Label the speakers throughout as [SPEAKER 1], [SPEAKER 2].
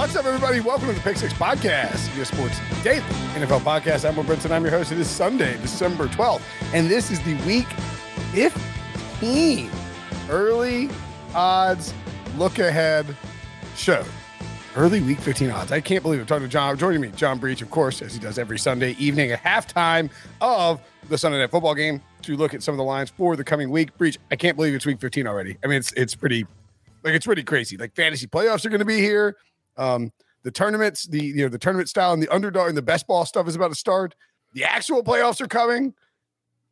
[SPEAKER 1] What's up, everybody? Welcome to the Pick Six Podcast, your sports daily NFL podcast. I'm Will Brinson. I'm your host. It is Sunday, December 12th, and this is the week 15 early odds look ahead show. Early week 15 odds. I can't believe it. Talking to John, joining me, John Breech, of course, as he does every Sunday evening at halftime of the Sunday night football game to look at some of the lines for the coming week. Breech, I can't believe it's week 15 already. I mean, it's it's pretty like it's pretty crazy. Like fantasy playoffs are going to be here. Um, the tournaments, the you know the tournament style and the underdog and the best ball stuff is about to start. The actual playoffs are coming.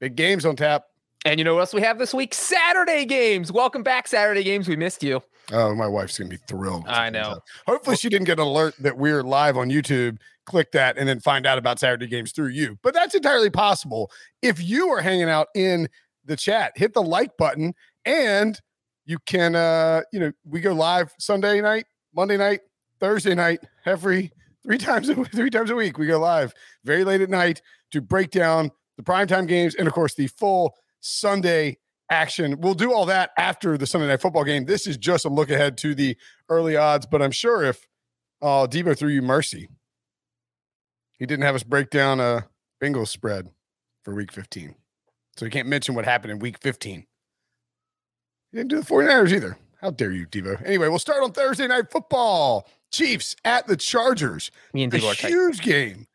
[SPEAKER 1] Big games on tap.
[SPEAKER 2] And you know what else we have this week? Saturday games. Welcome back, Saturday games. We missed you.
[SPEAKER 1] Oh, my wife's gonna be thrilled.
[SPEAKER 2] I know.
[SPEAKER 1] Hopefully, she didn't get an alert that we're live on YouTube. Click that and then find out about Saturday games through you. But that's entirely possible. If you are hanging out in the chat, hit the like button and you can uh you know we go live Sunday night, Monday night, Thursday night, every three times a three times a week. We go live very late at night to break down the primetime games and of course the full Sunday action. We'll do all that after the Sunday night football game. This is just a look ahead to the early odds, but I'm sure if uh Debo threw you mercy, he didn't have us break down a Bengals spread for week 15. So he can't mention what happened in week 15. He didn't do the 49ers either. How dare you, Devo? Anyway, we'll start on Thursday night football. Chiefs at the Chargers.
[SPEAKER 2] Me and
[SPEAKER 1] a
[SPEAKER 2] are tight.
[SPEAKER 1] huge game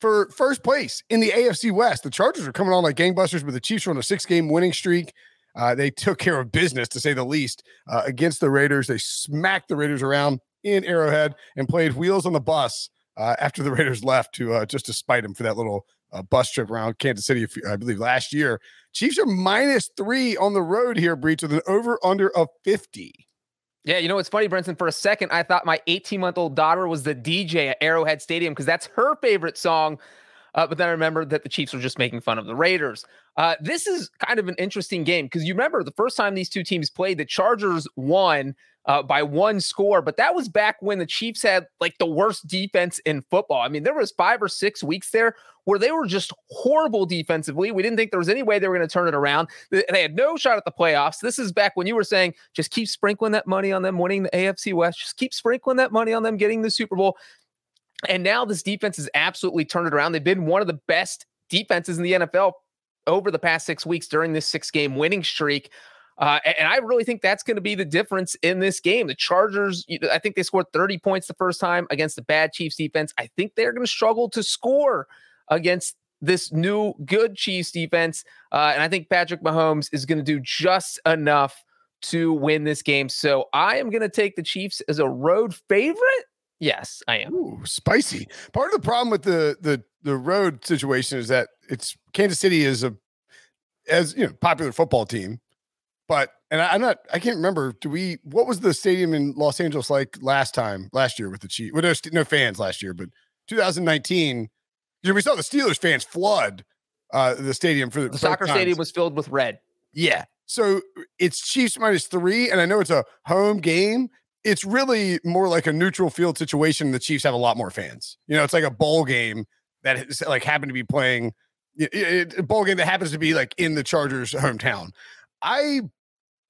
[SPEAKER 1] for first place in the AFC West. The Chargers are coming on like gangbusters, but the Chiefs are on a six-game winning streak. Uh, they took care of business, to say the least, uh, against the Raiders. They smacked the Raiders around in Arrowhead and played wheels on the bus uh, after the Raiders left to uh, just to spite them for that little uh, bus trip around Kansas City, I believe, last year. Chiefs are minus three on the road here, Breech, with an over/under of fifty.
[SPEAKER 2] Yeah, you know what's funny, Brinson? For a second, I thought my 18 month old daughter was the DJ at Arrowhead Stadium because that's her favorite song. Uh, but then I remembered that the Chiefs were just making fun of the Raiders. Uh, this is kind of an interesting game because you remember the first time these two teams played, the Chargers won uh, by one score, but that was back when the Chiefs had like the worst defense in football. I mean, there was five or six weeks there where they were just horrible defensively. We didn't think there was any way they were going to turn it around. They had no shot at the playoffs. This is back when you were saying just keep sprinkling that money on them winning the AFC West. Just keep sprinkling that money on them getting the Super Bowl. And now this defense has absolutely turned it around. They've been one of the best defenses in the NFL over the past six weeks during this six game winning streak. Uh, and I really think that's going to be the difference in this game. The Chargers, I think they scored 30 points the first time against the bad Chiefs defense. I think they're going to struggle to score against this new good Chiefs defense. Uh, and I think Patrick Mahomes is going to do just enough to win this game. So I am going to take the Chiefs as a road favorite. Yes, I am.
[SPEAKER 1] Ooh, spicy. Part of the problem with the the the road situation is that it's Kansas City is a as you know popular football team, but and I, I'm not I can't remember. Do we what was the stadium in Los Angeles like last time last year with the Chiefs? Well, no, no fans last year, but 2019. You know, we saw the Steelers fans flood uh the stadium for the
[SPEAKER 2] The soccer stadium was filled with red.
[SPEAKER 1] yeah. So it's Chiefs minus three, and I know it's a home game. It's really more like a neutral field situation. The Chiefs have a lot more fans. You know, it's like a bowl game that is, like happened to be playing a bowl game that happens to be like in the Chargers' hometown. I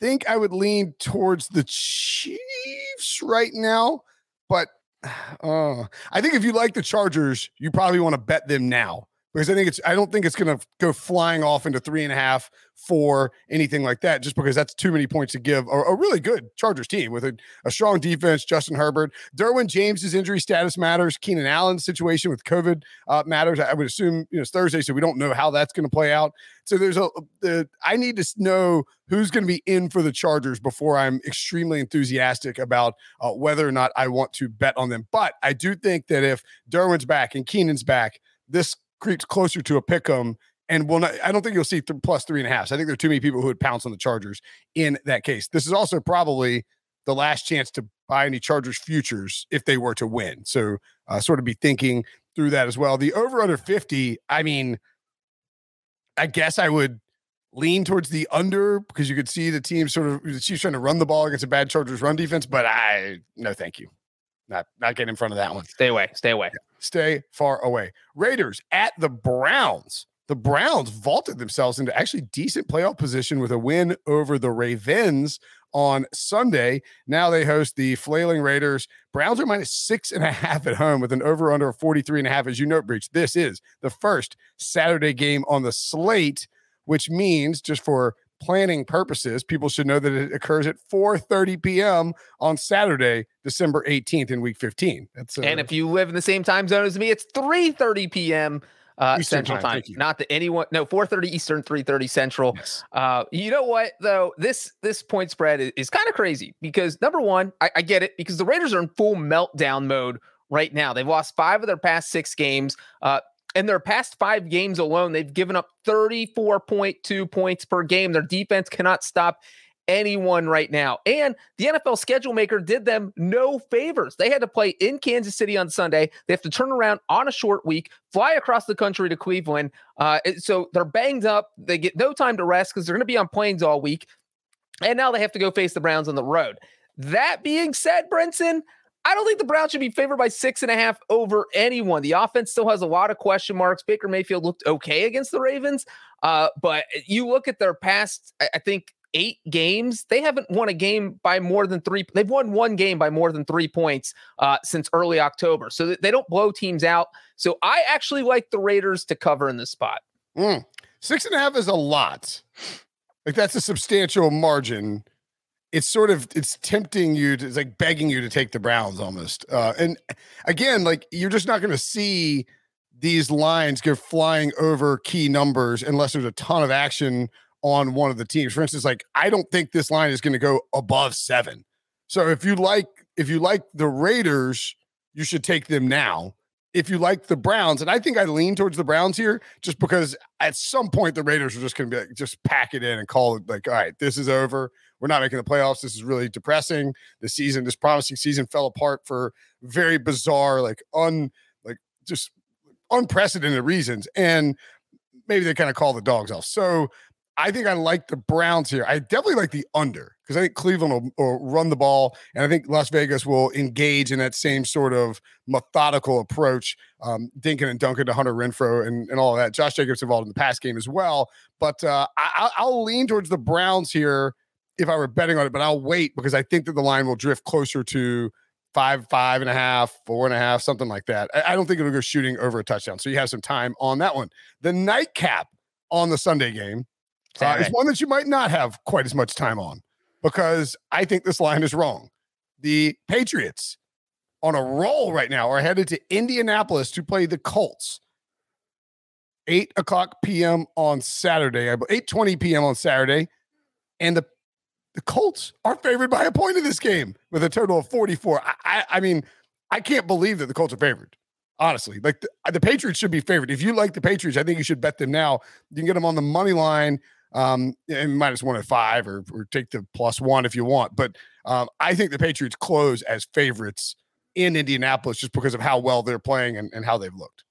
[SPEAKER 1] think I would lean towards the Chiefs right now, but uh, I think if you like the Chargers, you probably want to bet them now because I think it's I don't think it's going to go flying off into three and a half, four, anything like that, just because that's too many points to give a, a really good Chargers team with a, a strong defense. Justin Herbert, Derwin James's injury status matters. Keenan Allen's situation with COVID uh, matters. I would assume you know it's Thursday, so we don't know how that's going to play out. So there's a the I need to know who's going to be in for the Chargers before I'm extremely enthusiastic about uh, whether or not I want to bet on them. But I do think that if Derwin's back and Keenan's back, this creeps closer to a pick 'em and will not. I don't think you'll see th- plus three and a half. So I think there are too many people who would pounce on the Chargers in that case. This is also probably the last chance to buy any Chargers futures if they were to win. So uh, sort of be thinking through that as well. The over under 50, I mean, I guess I would lean towards the under because you could see the team sort of the Chiefs trying to run the ball against a bad Chargers run defense, but I no thank you. Not not getting in front of that one.
[SPEAKER 2] Stay away. Stay away.
[SPEAKER 1] Yeah. Stay far away. Raiders at the Browns. The Browns vaulted themselves into actually decent playoff position with a win over the Ravens on Sunday. Now they host the flailing Raiders. Browns are minus six and a half at home with an over under of 43 and a half. As you note, Breech, this is the first Saturday game on the slate, which means just for planning purposes, people should know that it occurs at 4:30 p.m. on Saturday, December 18th in week 15.
[SPEAKER 2] That's uh, and if you live in the same time zone as me, it's 3:30 p.m uh, Central time. time. Not that anyone, no, 4:30 Eastern, 3:30 Central. Yes. Uh, you know what though? This this point spread is, is kind of crazy because number one, I, I, get it because the Raiders are in full meltdown mode right now. They've lost five of their past six games. Uh, in their past five games alone, they've given up 34.2 points per game. Their defense cannot stop anyone right now. And the NFL schedule maker did them no favors. They had to play in Kansas City on Sunday. They have to turn around on a short week, fly across the country to Cleveland. Uh, so they're banged up. They get no time to rest because they're going to be on planes all week. And now they have to go face the Browns on the road. That being said, Brinson, I don't think the Browns should be favored by six and a half over anyone. The offense still has a lot of question marks. Baker Mayfield looked okay against the Ravens, uh, but you look at their past, I think eight games, they haven't won a game by more than three. They've won one game by more than three points uh, since early October. So they don't blow teams out. So I actually like the Raiders to cover in this spot.
[SPEAKER 1] Mm. Six and a half is a lot. Like that's a substantial margin. It's sort of it's tempting you to it's like begging you to take the Browns almost. Uh, and again, like you're just not going to see these lines go flying over key numbers unless there's a ton of action on one of the teams. For instance, like I don't think this line is going to go above seven. So if you like if you like the Raiders, you should take them now. If you like the Browns, and I think I lean towards the Browns here, just because at some point the Raiders are just going to be like, just pack it in and call it like, all right, this is over. We're not making the playoffs. This is really depressing. The season, this promising season, fell apart for very bizarre, like un, like just unprecedented reasons, and maybe they kind of call the dogs off. So I think I like the Browns here. I definitely like the under because I think Cleveland will, will, run the ball, and I think Las Vegas will engage in that same sort of methodical approach. Um, Dinkin and Duncan to Hunter Renfrow and, and all that. Josh Jacobs involved in the pass game as well, but uh, I, I'll lean towards the Browns here if I were betting on it, but I'll wait because I think that the line will drift closer to five, five and a half, four and a half, something like that. I, I don't think it'll go shooting over a touchdown. So you have some time on that one. The nightcap on the Sunday game uh, it's one that you might not have quite as much time on because I think this line is wrong. The Patriots on a roll right now are headed to Indianapolis to play the Colts. 8 o'clock p.m. on Saturday, 8:20 p.m. on Saturday. And the the Colts are favored by a point in this game with a total of 44. I, I, I mean, I can't believe that the Colts are favored. Honestly, like the, the Patriots should be favored. If you like the Patriots, I think you should bet them now. You can get them on the money line um, and minus one at five, or, or take the plus one if you want. But um, I think the Patriots close as favorites in Indianapolis just because of how well they're playing and, and how they've looked.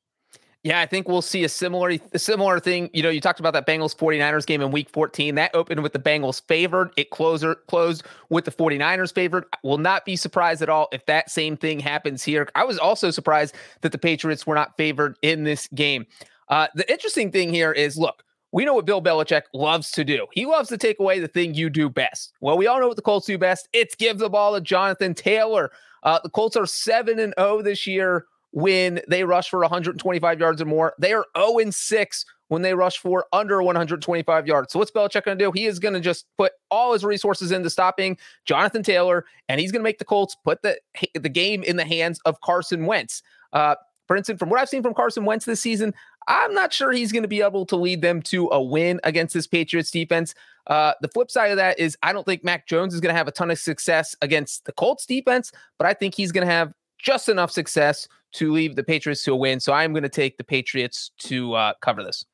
[SPEAKER 2] Yeah, I think we'll see a similar a similar thing. You know, you talked about that Bengals 49ers game in week 14. That opened with the Bengals favored. It closer closed with the 49ers favored. will not be surprised at all if that same thing happens here. I was also surprised that the Patriots were not favored in this game. Uh, the interesting thing here is look, we know what Bill Belichick loves to do. He loves to take away the thing you do best. Well, we all know what the Colts do best. It's give the ball to Jonathan Taylor. Uh, the Colts are 7 and 0 this year when they rush for 125 yards or more. They are 0 and 6 when they rush for under 125 yards. So what's Belichick going to do? He is going to just put all his resources into stopping Jonathan Taylor, and he's going to make the Colts put the the game in the hands of Carson Wentz. Uh, for instance, from what I've seen from Carson Wentz this season, I'm not sure he's going to be able to lead them to a win against this Patriots defense. Uh, the flip side of that is I don't think Mac Jones is going to have a ton of success against the Colts defense, but I think he's going to have just enough success to leave the Patriots to a win. So I'm going to take the Patriots to uh, cover this.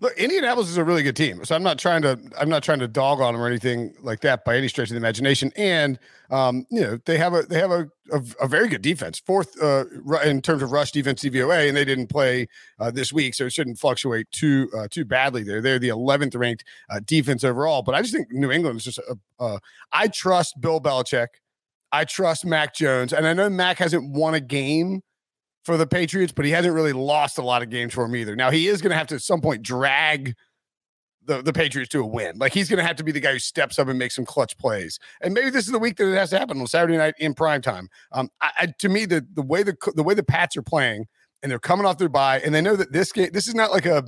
[SPEAKER 1] Look, Indianapolis is a really good team, so I'm not trying to I'm not trying to dog on them or anything like that by any stretch of the imagination. And um, you know they have a they have a, a, a very good defense, fourth uh, in terms of rush defense DVOA, and they didn't play uh, this week, so it shouldn't fluctuate too uh, too badly. There, they're the 11th ranked uh, defense overall. But I just think New England is just a I trust Bill Belichick, I trust Mac Jones, and I know Mac hasn't won a game for the Patriots, but he hasn't really lost a lot of games for him either. Now he is going to have to at some point drag the, the Patriots to a win. Like he's going to have to be the guy who steps up and makes some clutch plays. And maybe this is the week that it has to happen on Saturday night in prime time. Um, I, I, to me, the the way the the way the Pats are playing and they're coming off their bye, and they know that this game, this is not like a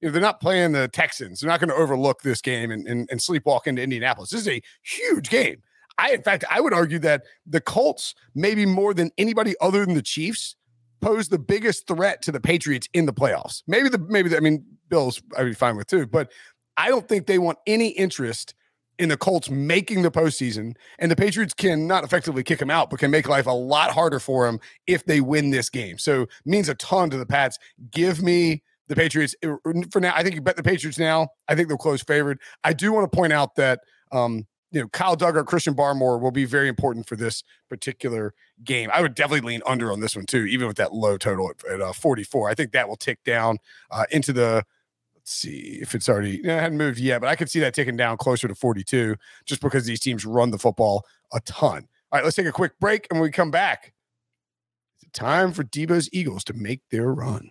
[SPEAKER 1] you know, they're not playing the Texans. They're not going to overlook this game and, and, and sleepwalk into Indianapolis. This is a huge game. I, in fact, I would argue that the Colts, maybe more than anybody other than the Chiefs, pose the biggest threat to the Patriots in the playoffs. Maybe the maybe the, I mean Bills I'd be fine with too, but I don't think they want any interest in the Colts making the postseason, and the Patriots can not effectively kick them out, but can make life a lot harder for them if they win this game. So means a ton to the Pats. Give me the Patriots uh, for now. I think you bet the Patriots now. I think they'll close favored. I do want to point out that um, you know, Kyle Dugger, Christian Barmore will be very important for this particular game. I would definitely lean under on this one too, even with that low total at, at uh, 44. I think that will tick down uh, into the. Let's see if it's already. You know, it hadn't moved yet, but I could see that ticking down closer to 42, just because these teams run the football a ton. All right, let's take a quick break, and when we come back, it's time for Debo's Eagles to make their run.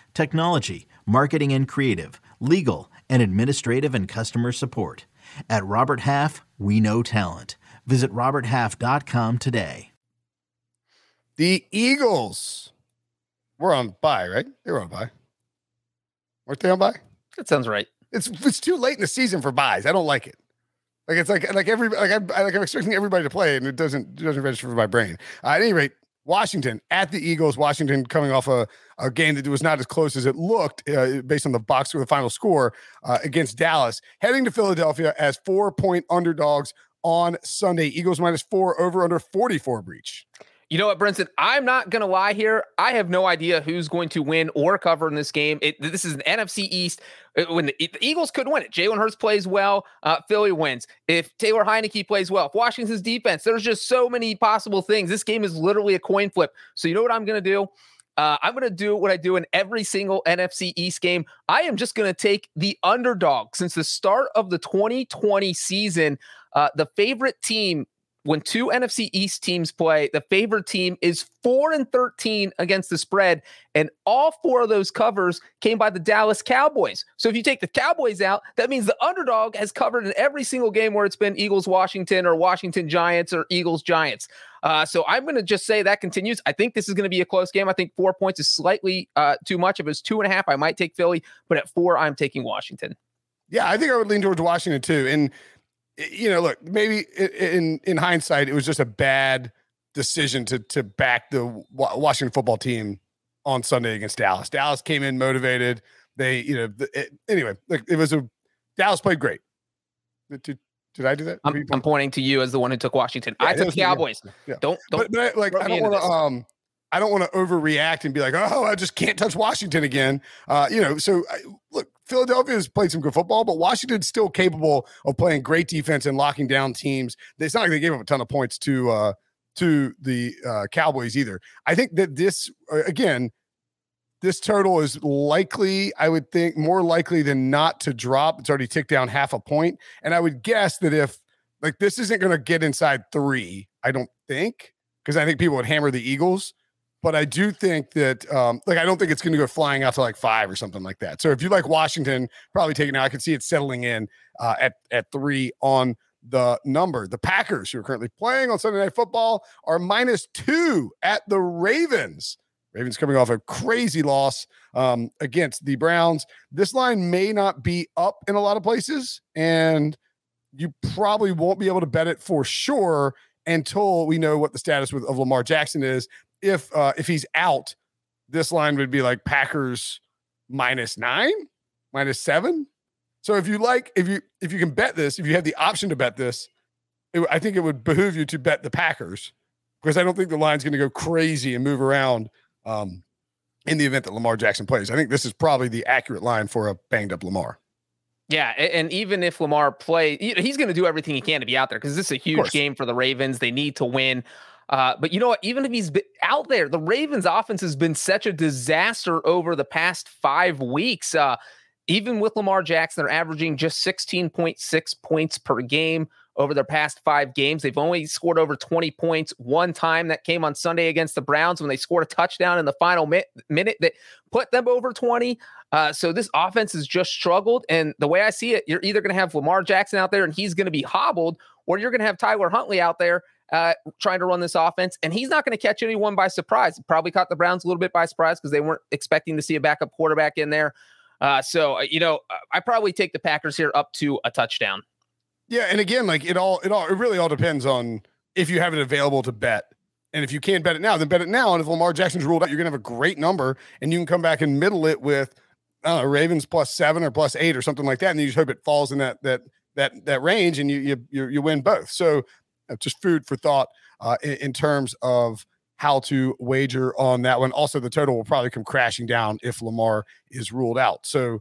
[SPEAKER 3] technology, marketing and creative, legal, and administrative and customer support. At Robert Half, we know talent. Visit RobertHalf.com today.
[SPEAKER 1] The Eagles were on bye, right? They were on bye. Weren't they on bye?
[SPEAKER 2] That sounds right.
[SPEAKER 1] It's it's too late in the season for buys. I don't like it. Like it's like like every like I'm like I'm expecting everybody to play and it doesn't it doesn't register for my brain. Uh, at any rate, Washington at the Eagles. Washington coming off a, a game that was not as close as it looked uh, based on the box score, the final score uh, against Dallas. Heading to Philadelphia as four point underdogs on Sunday. Eagles minus four over under 44 Breech.
[SPEAKER 2] You know what, Brinson? I'm not going to lie here. I have no idea who's going to win or cover in this game. It, this is an NFC East. When the, the Eagles could win it, Jalen Hurts plays well, uh, Philly wins. If Taylor Heinicke plays well, if Washington's defense, there's just so many possible things. This game is literally a coin flip. So you know what I'm going to do? Uh, I'm going to do what I do in every single NFC East game. I am just going to take the underdog since the start of the 2020 season. Uh, the favorite team when two NFC East teams play, the favorite team is 4 and 13 against the spread and all four of those covers came by the Dallas Cowboys. So if you take the Cowboys out, that means the underdog has covered in every single game where it's been Eagles Washington or Washington Giants or Eagles Giants. Uh, so I'm going to just say that continues. I think this is going to be a close game. I think four points is slightly uh, too much. If it was two and a half, I might take Philly, but at four, I'm taking Washington.
[SPEAKER 1] Yeah, I think I would lean towards Washington too. And you know, look, maybe in in hindsight, it was just a bad decision to to back the Washington football team on Sunday against Dallas. Dallas came in motivated. They, you know, it, anyway, like it was a Dallas played great. Did, did I do that?
[SPEAKER 2] I'm, I'm, pointing to you as the one who took Washington. Yeah, I took Cowboys. Yeah, yeah. Don't don't.
[SPEAKER 1] But, but like I don't want to um I don't want to overreact and be like, oh, I just can't touch Washington again. Uh, you know, so I, look, Philadelphia has played some good football, but Washington's still capable of playing great defense and locking down teams. It's not like they gave up a ton of points to uh, to the uh, Cowboys either. I think that this uh, again, this total is likely, I would think, more likely than not to drop. It's already ticked down half a point, and I would guess that if like this isn't going to get inside three, I don't think because I think people would hammer the Eagles but I do think that um, like I don't think it's going to go flying out to like five or something like that. So if you like Washington, probably take it now. I can see it settling in uh, at at three on the number. The Packers, who are currently playing on Sunday Night Football, are minus two at the Ravens. Ravens coming off a crazy loss um, against the Browns. This line may not be up in a lot of places, and you probably won't be able to bet it for sure until we know what the status with, of Lamar Jackson is if uh, if he's out, this line would be like Packers minus nine, minus seven. So if you like, if you if you can bet this, if you have the option to bet this, it, I think it would behoove you to bet the Packers because I don't think the line's going to go crazy and move around um, in the event that Lamar Jackson plays. I think this is probably the accurate line for a banged up Lamar.
[SPEAKER 2] Yeah, and even if Lamar play, he's going to do everything he can to be out there because this is a huge game for the Ravens. They need to win. Uh, but you know what? Even if he's out there, the Ravens' offense has been such a disaster over the past five weeks. Uh, even with Lamar Jackson, they're averaging just 16.6 points per game over their past five games. They've only scored over 20 points one time. That came on Sunday against the Browns when they scored a touchdown in the final mi- minute that put them over 20. Uh, so this offense has just struggled. And the way I see it, you're either going to have Lamar Jackson out there and he's going to be hobbled, or you're going to have Tyler Huntley out there uh, trying to run this offense, and he's not going to catch anyone by surprise. Probably caught the Browns a little bit by surprise because they weren't expecting to see a backup quarterback in there. Uh, so uh, you know, I probably take the Packers here up to a touchdown.
[SPEAKER 1] Yeah, and again, like it all, it all, it really all depends on if you have it available to bet. And if you can't bet it now, then bet it now. And if Lamar Jackson's ruled out, you're gonna have a great number, and you can come back and middle it with uh, Ravens plus seven or plus eight or something like that, and you just hope it falls in that that that that range, and you you you, win both. So uh, just food for thought uh, in, in, terms of how to wager on that one. Also, the total will probably come crashing down if Lamar is ruled out. So,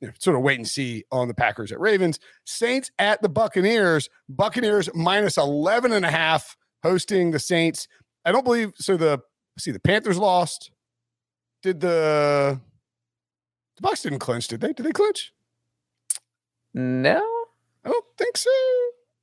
[SPEAKER 1] you know, sort of wait and see on the Packers at Ravens. Saints at the Buccaneers. Buccaneers minus 11 and a half hosting the Saints. I don't believe so. The see the Panthers lost. Did the the Bucks didn't clinch? Did they? Did they clinch?
[SPEAKER 2] No,
[SPEAKER 1] I don't think so.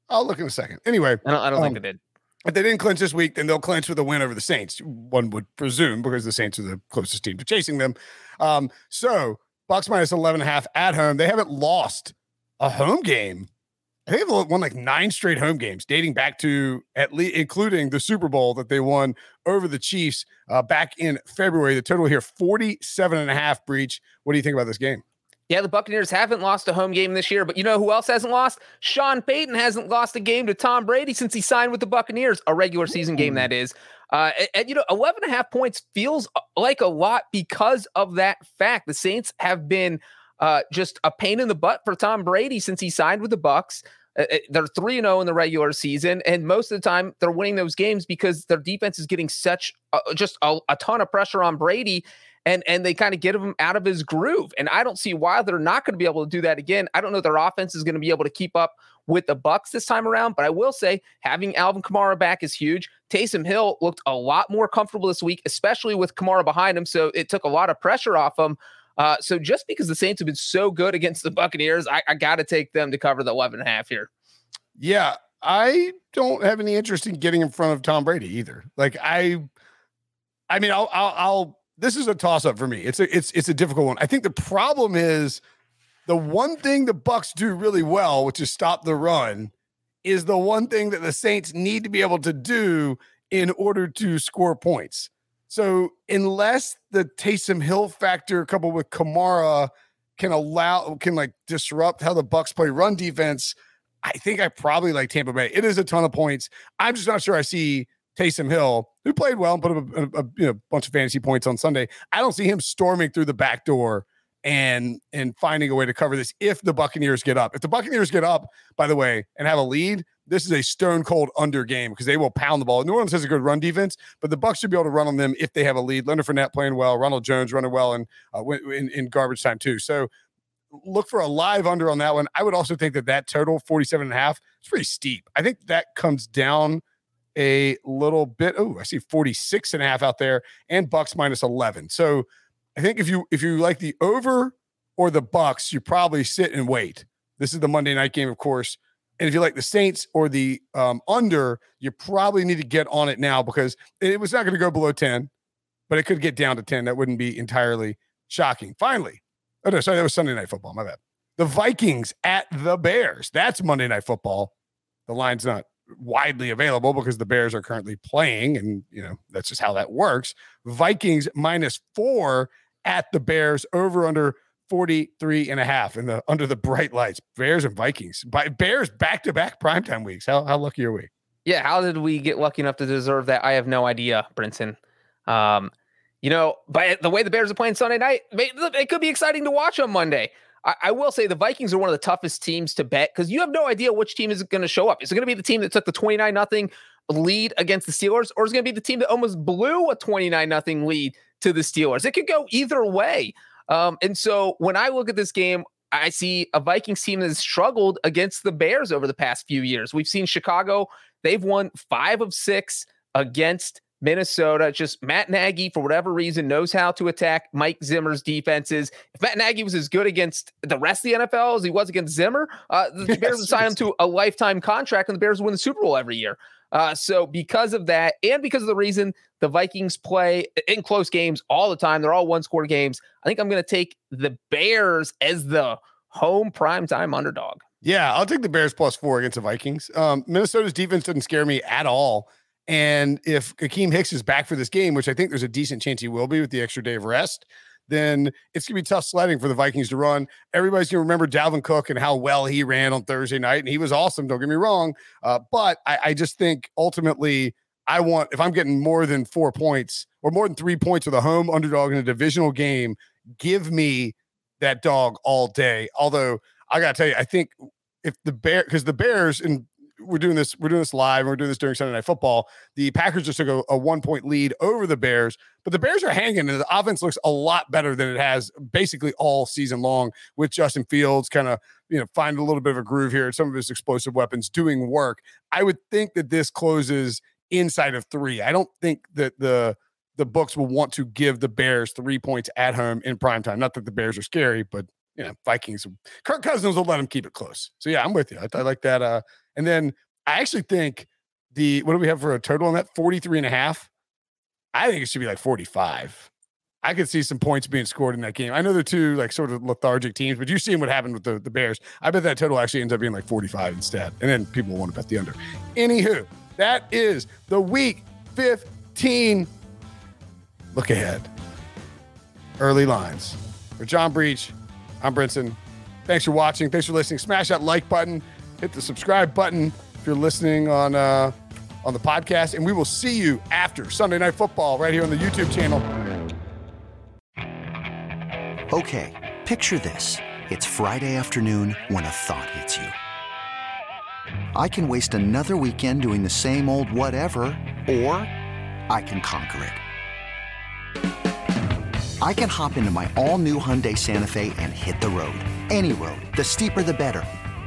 [SPEAKER 1] I'll look in a second. Anyway,
[SPEAKER 2] I don't, I don't um, think they did.
[SPEAKER 1] If they didn't clinch this week, then they'll clinch with a win over the Saints. One would presume because the Saints are the closest team to chasing them. Um, so Bucks minus 11 and a half at home. They haven't lost a home game. I think they've won like nine straight home games dating back to at least including the Super Bowl that they won over the Chiefs uh, back in February. The total here 47 and a half Breech. What do you think about this game?
[SPEAKER 2] Yeah, the Buccaneers haven't lost a home game this year, but you know who else hasn't lost? Sean Payton hasn't lost a game to Tom Brady since he signed with the Buccaneers, a regular season game that is. Uh, and, and, you know, 11 and a half points feels uh, like a lot because of that fact. The Saints have been uh, just a pain in the butt for Tom Brady since he signed with the Bucks. Uh, uh they're 3 0 in the regular season, and most of the time they're winning those games because their defense is getting such uh, just a, a ton of pressure on Brady and and they kind of get him out of his groove. And I don't see why they're not going to be able to do that again. I don't know their offense is going to be able to keep up with the Bucks this time around, but I will say having Alvin Kamara back is huge. Taysom Hill looked a lot more comfortable this week, especially with Kamara behind him, so it took a lot of pressure off him. Uh, so just because the Saints have been so good against the Buccaneers, I, I got to take them to cover the 11 and a half here.
[SPEAKER 1] Yeah, I don't have any interest in getting in front of Tom Brady either. Like I, I mean, I'll, I'll, I'll this is a toss up for me. It's a it's it's a difficult one. I think the problem is the one thing the Bucks do really well, which is stop the run, is the one thing that the Saints need to be able to do in order to score points. So unless the Taysom Hill factor coupled with Kamara can allow can like disrupt how the Bucks play run defense, I think I probably like Tampa Bay. It is a ton of points. I'm just not sure I see Taysom Hill, who played well and put up a, a, a you know, bunch of fantasy points on Sunday, I don't see him storming through the back door and and finding a way to cover this if the Buccaneers get up. If the Buccaneers get up, by the way, and have a lead, this is a stone cold under game because they will pound the ball. New Orleans has a good run defense, but the Bucks should be able to run on them if they have a lead. Leonard Fournette playing well, Ronald Jones running well, and uh, in, in garbage time too. So look for a live under on that one. I would also think that that total 47 and a half is pretty steep. I think that comes down a little bit. Oh, I see 46 and a half out there and Bucks minus 11. So I think if you if you like the over or the Bucks, you probably sit and wait. This is the Monday night game, of course. And if you like the Saints or the um, under, you probably need to get on it now because it was not going to go below 10, but it could get down to 10. That wouldn't be entirely shocking. Finally, oh no, sorry, that was Sunday night football. My bad. The Vikings at the Bears. That's Monday night football. The line's not widely available because the Bears are currently playing, and you know that's just how that works. Vikings minus four at the Bears over under 43 and a half in the under the bright lights. Bears and Vikings. By Bears back to back primetime weeks. How how lucky are we?
[SPEAKER 2] Yeah, how did we get lucky enough to deserve that? I have no idea, Brinson. Um, you know, by the way the Bears are playing Sunday night, it could be exciting to watch on Monday. I, I will say the Vikings are one of the toughest teams to bet because you have no idea which team is going to show up. Is it going to be the team that took the 29 nothing lead against the Steelers, or is it going to be the team that almost blew a 29 nothing lead to the Steelers? It could go either way. Um, and so when I look at this game, I see a Vikings team that has struggled against the Bears over the past few years. We've seen Chicago, they've won five of six against Minnesota, just Matt Nagy, for whatever reason, knows how to attack Mike Zimmer's defenses. If Matt Nagy was as good against the rest of the NFL as he was against Zimmer, uh, the Bears would sign him to a lifetime contract and the Bears win the Super Bowl every year. Uh, so, because of that, and because of the reason the Vikings play in close games all the time, they're all one score games. I think I'm going to take the Bears as the home primetime underdog.
[SPEAKER 1] Yeah, I'll take the Bears plus four against the Vikings. Um, Minnesota's defense doesn't scare me at all. And if Akiem Hicks is back for this game, which I think there's a decent chance he will be with the extra day of rest, then it's going to be tough sledding for the Vikings to run. Everybody's going to remember Dalvin Cook and how well he ran on Thursday night. And he was awesome, don't get me wrong. Uh, but I, I, just think ultimately, I want, if I'm getting more than four points or more than three points with a home underdog in a divisional game, give me that dog all day. Although I got to tell you, I think if the Bear, because the Bears, and we're doing this we're doing this live we're doing this during sunday night football the packers just took a, a, one point lead over the bears but the bears are hanging and the offense looks a lot better than it has basically all season long with justin fields kind of you know find a little bit of a groove here some of his explosive weapons doing work i would think that this closes inside of three i don't think that the the books will want to give the bears three points at home in prime time not that the bears are scary but you know, Vikings. Kirk Cousins will let him keep it close. So yeah, I'm with you. I, I like that. Uh, and then I actually think the what do we have for a total on that? 43 and a half. I think it should be like 45. I could see some points being scored in that game. I know they're two like sort of lethargic teams, but you see what happened with the, the Bears. I bet that total actually ends up being like 45 instead. And then people want to bet the under. Anywho, that is the week 15 look ahead. Early lines. For John Breech, I'm Brinson. Thanks for watching. Thanks for listening. Smash that like button hit the subscribe button if you're listening on uh, on the podcast, and we will see you after Sunday Night Football right here on the YouTube channel.
[SPEAKER 4] Okay, picture this: it's Friday afternoon when a thought hits you. I can waste another weekend doing the same old whatever, or I can conquer it. I can hop into my all-new Hyundai Santa Fe and hit the road. Any road. The steeper, the better